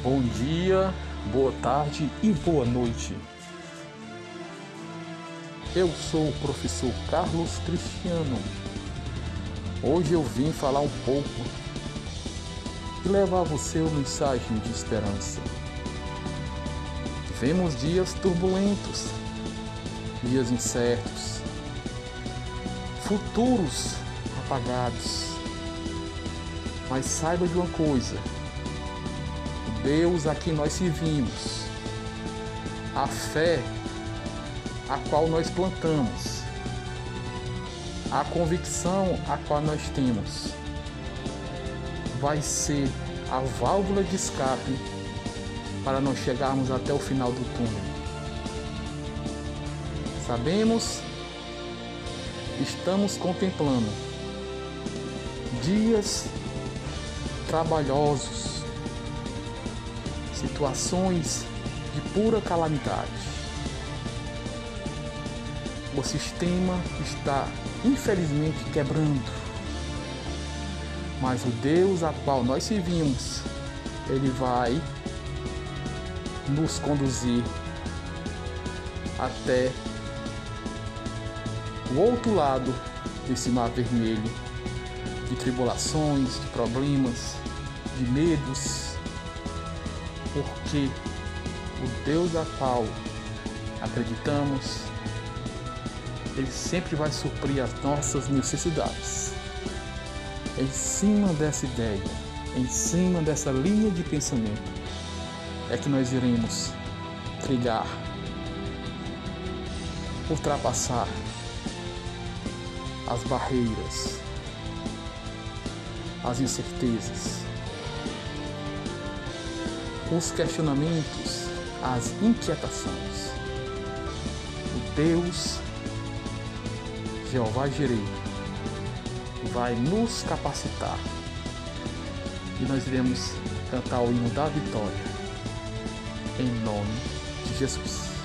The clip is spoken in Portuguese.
Bom dia, boa tarde e boa noite. Eu sou o professor Carlos Cristiano. Hoje eu vim falar um pouco e levar a você uma mensagem de esperança. Vivemos dias turbulentos, dias incertos, futuros apagados. Mas saiba de uma coisa: Deus a quem nós servimos, a fé a qual nós plantamos, a convicção a qual nós temos, vai ser a válvula de escape para nós chegarmos até o final do túnel. Sabemos, estamos contemplando dias trabalhosos, situações de pura calamidade. O sistema está infelizmente quebrando, mas o Deus a qual nós servimos, ele vai nos conduzir até o outro lado desse mar vermelho de tribulações, de problemas, de medos, porque o Deus a qual acreditamos, Ele sempre vai suprir as nossas necessidades. Em cima dessa ideia, em cima dessa linha de pensamento, é que nós iremos trilhar, ultrapassar as barreiras, as incertezas, os questionamentos, as inquietações. O Deus Jeová Jirei vai nos capacitar e nós iremos cantar o hino da vitória em nome de Jesus.